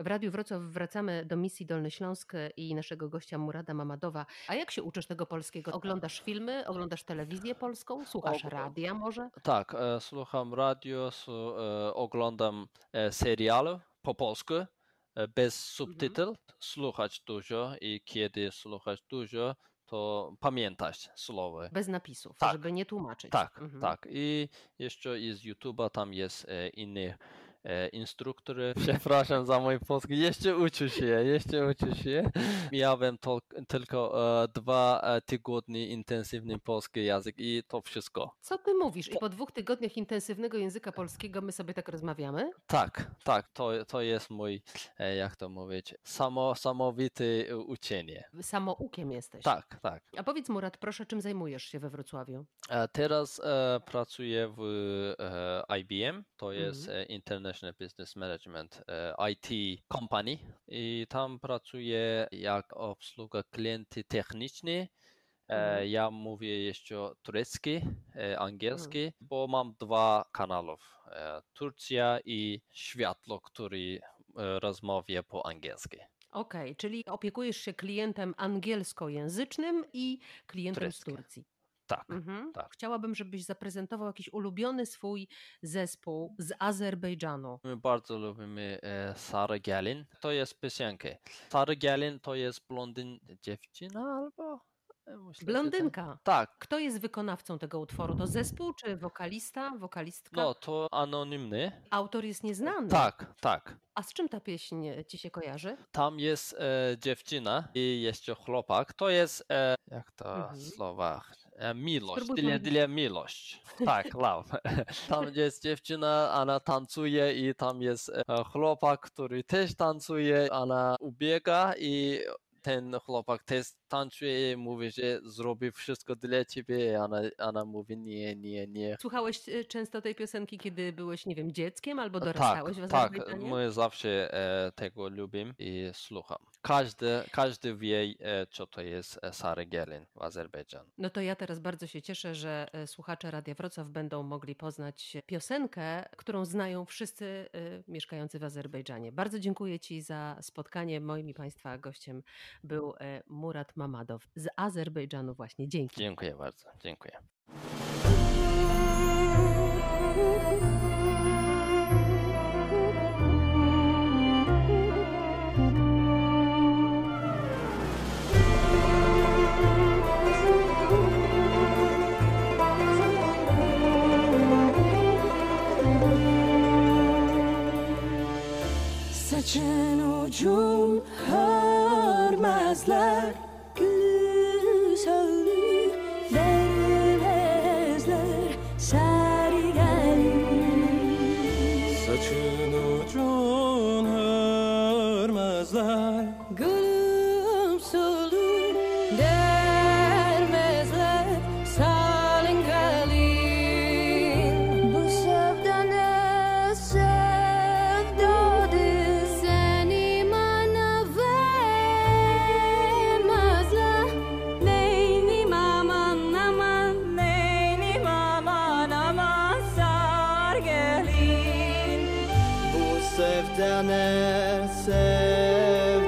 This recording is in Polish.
W Radiu Wrocław wracamy do misji Dolny Śląsk i naszego gościa Murada Mamadowa. A jak się uczysz tego polskiego? Oglądasz filmy, oglądasz telewizję polską, słuchasz Og- radia może? Tak, e, słucham radio, su, e, oglądam e, seriale po polsku e, bez subtytuł. Słuchać dużo i kiedy słuchać dużo, to pamiętać słowa. Bez napisów, Tak. żeby nie tłumaczyć. Tak, Mhm. tak. I jeszcze z YouTube'a tam jest e, inny e, instruktor. Przepraszam za mój polski. Jeszcze uczę się, jeszcze uczę się. Miałem to, tylko e, dwa e, tygodnie intensywny polski język i to wszystko. Co ty mówisz? I po dwóch tygodniach intensywnego języka polskiego my sobie tak rozmawiamy? Tak, tak, to, to jest mój, e, jak to mówić, samo, samowity e, uczenie. Samoukiem jesteś. Tak, tak. A powiedz Murat, proszę, czym zajmujesz się we Wrocławiu? E, Teraz e, pracuję w e, IBM, to jest Mhm. e, International Business Management e, IT Company i tam pracuję jak obsługa klienty techniczny. E, Mhm. Ja mówię jeszcze turecki, e, angielski, bo mam dwa kanałów. E, Turcja i Światło, który rozmawia po angielsku. Okej, czyli opiekujesz się klientem angielskojęzycznym i klientem z Turecki. Turcji. Tak. Mhm. tak. Chciałabym, żebyś zaprezentował jakiś ulubiony swój zespół z Azerbejdżanu. My bardzo lubimy e, Galin. To jest piosenka. Sarah Galin to jest blondyn dziewczyna albo? E, myślę, że Blondynka. Tak. Kto jest wykonawcą tego utworu? To zespół czy wokalista, wokalistka? No to anonimny. Autor jest nieznany. Tak, tak. A z czym ta pieśń e, ci się kojarzy? Tam jest e, dziewczyna i jeszcze chłopak. To jest, e, jak to Mhm. słowa? E, miłość. Dla, dla miłość. Tak, love. Tam jest dziewczyna, ona tancuje i tam jest e, chłopak, który też tancuje. Ona ubiega i ten chłopak też tańczy i mówi, że zrobi wszystko dla ciebie. I ona, ona mówi nie, nie, nie. Słuchałeś e, często tej piosenki, kiedy byłeś, nie wiem, dzieckiem albo Tak, dorastałeś w tak, Azerbejdżanie? my zawsze e, tego lubimy i słucham. Każdy, każdy wie, e, co to jest e, Sarah Gelin w Azerbejdżanie. No to ja teraz bardzo się cieszę, że e, słuchacze Radia Wrocław będą mogli poznać piosenkę, którą znają wszyscy mieszkający w Azerbejdżanie. Bardzo dziękuję Ci za spotkanie. Moim i Państwa gościem był Murat Mamadow z Azerbejdżanu właśnie. Dzięki. Dziękuję bardzo, dziękuję. Geçen ucum hörmezler Gül sağır vermezler Sergen. Saçın ucun hörmezler Gül sevda sevdadır